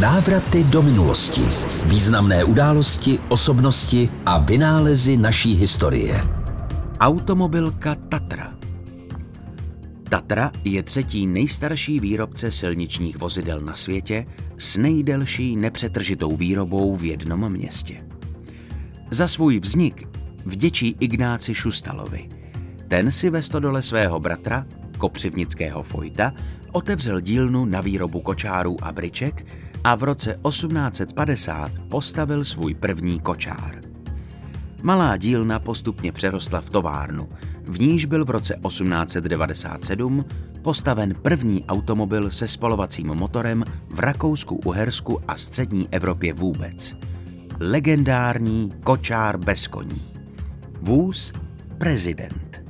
Návraty do minulosti. Významné události, osobnosti a vynálezy naší historie. Automobilka Tatra. Tatra je třetí nejstarší výrobce silničních vozidel na světě s nejdelší nepřetržitou výrobou v jednom městě. Za svůj vznik vděčí Ignáci Šustalovi. Ten si ve stodole svého bratra, kopřivnického Fojta, otevřel dílnu na výrobu kočárů a briček a v roce 1850 postavil svůj první kočár. Malá dílna postupně přerostla v továrnu, v níž byl v roce 1897 postaven první automobil se spalovacím motorem v Rakousku, Uhersku a střední Evropě vůbec. Legendární kočár bez koní. Vůz Prezident.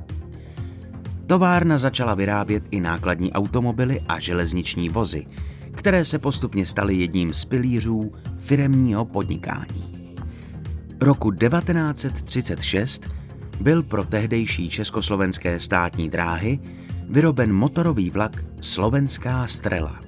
Továrna začala vyrábět i nákladní automobily a železniční vozy, které se postupně staly jedním z pilířů firemního podnikání. Roku 1936 byl pro tehdejší československé státní dráhy vyroben motorový vlak Slovenská strela.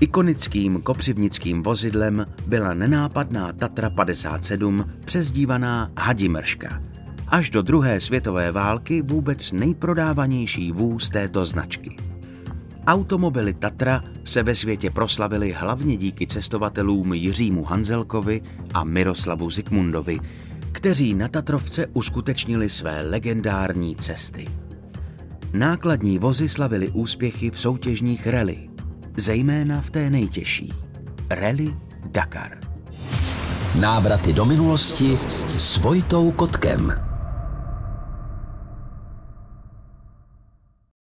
Ikonickým kopřivnickým vozidlem byla nenápadná Tatra 57, přezdívaná Hadimrška. Až do druhé světové války vůbec nejprodávanější vůz této značky. Automobily Tatra se ve světě proslavily hlavně díky cestovatelům Jiřímu Hanzelkovi a Miroslavu Zikmundovi, kteří na Tatrovce uskutečnili své legendární cesty. Nákladní vozy slavily úspěchy v soutěžních rally, zejména v té nejtěžší – Rally Dakar. Návraty do minulosti s Vojtou Kotkem.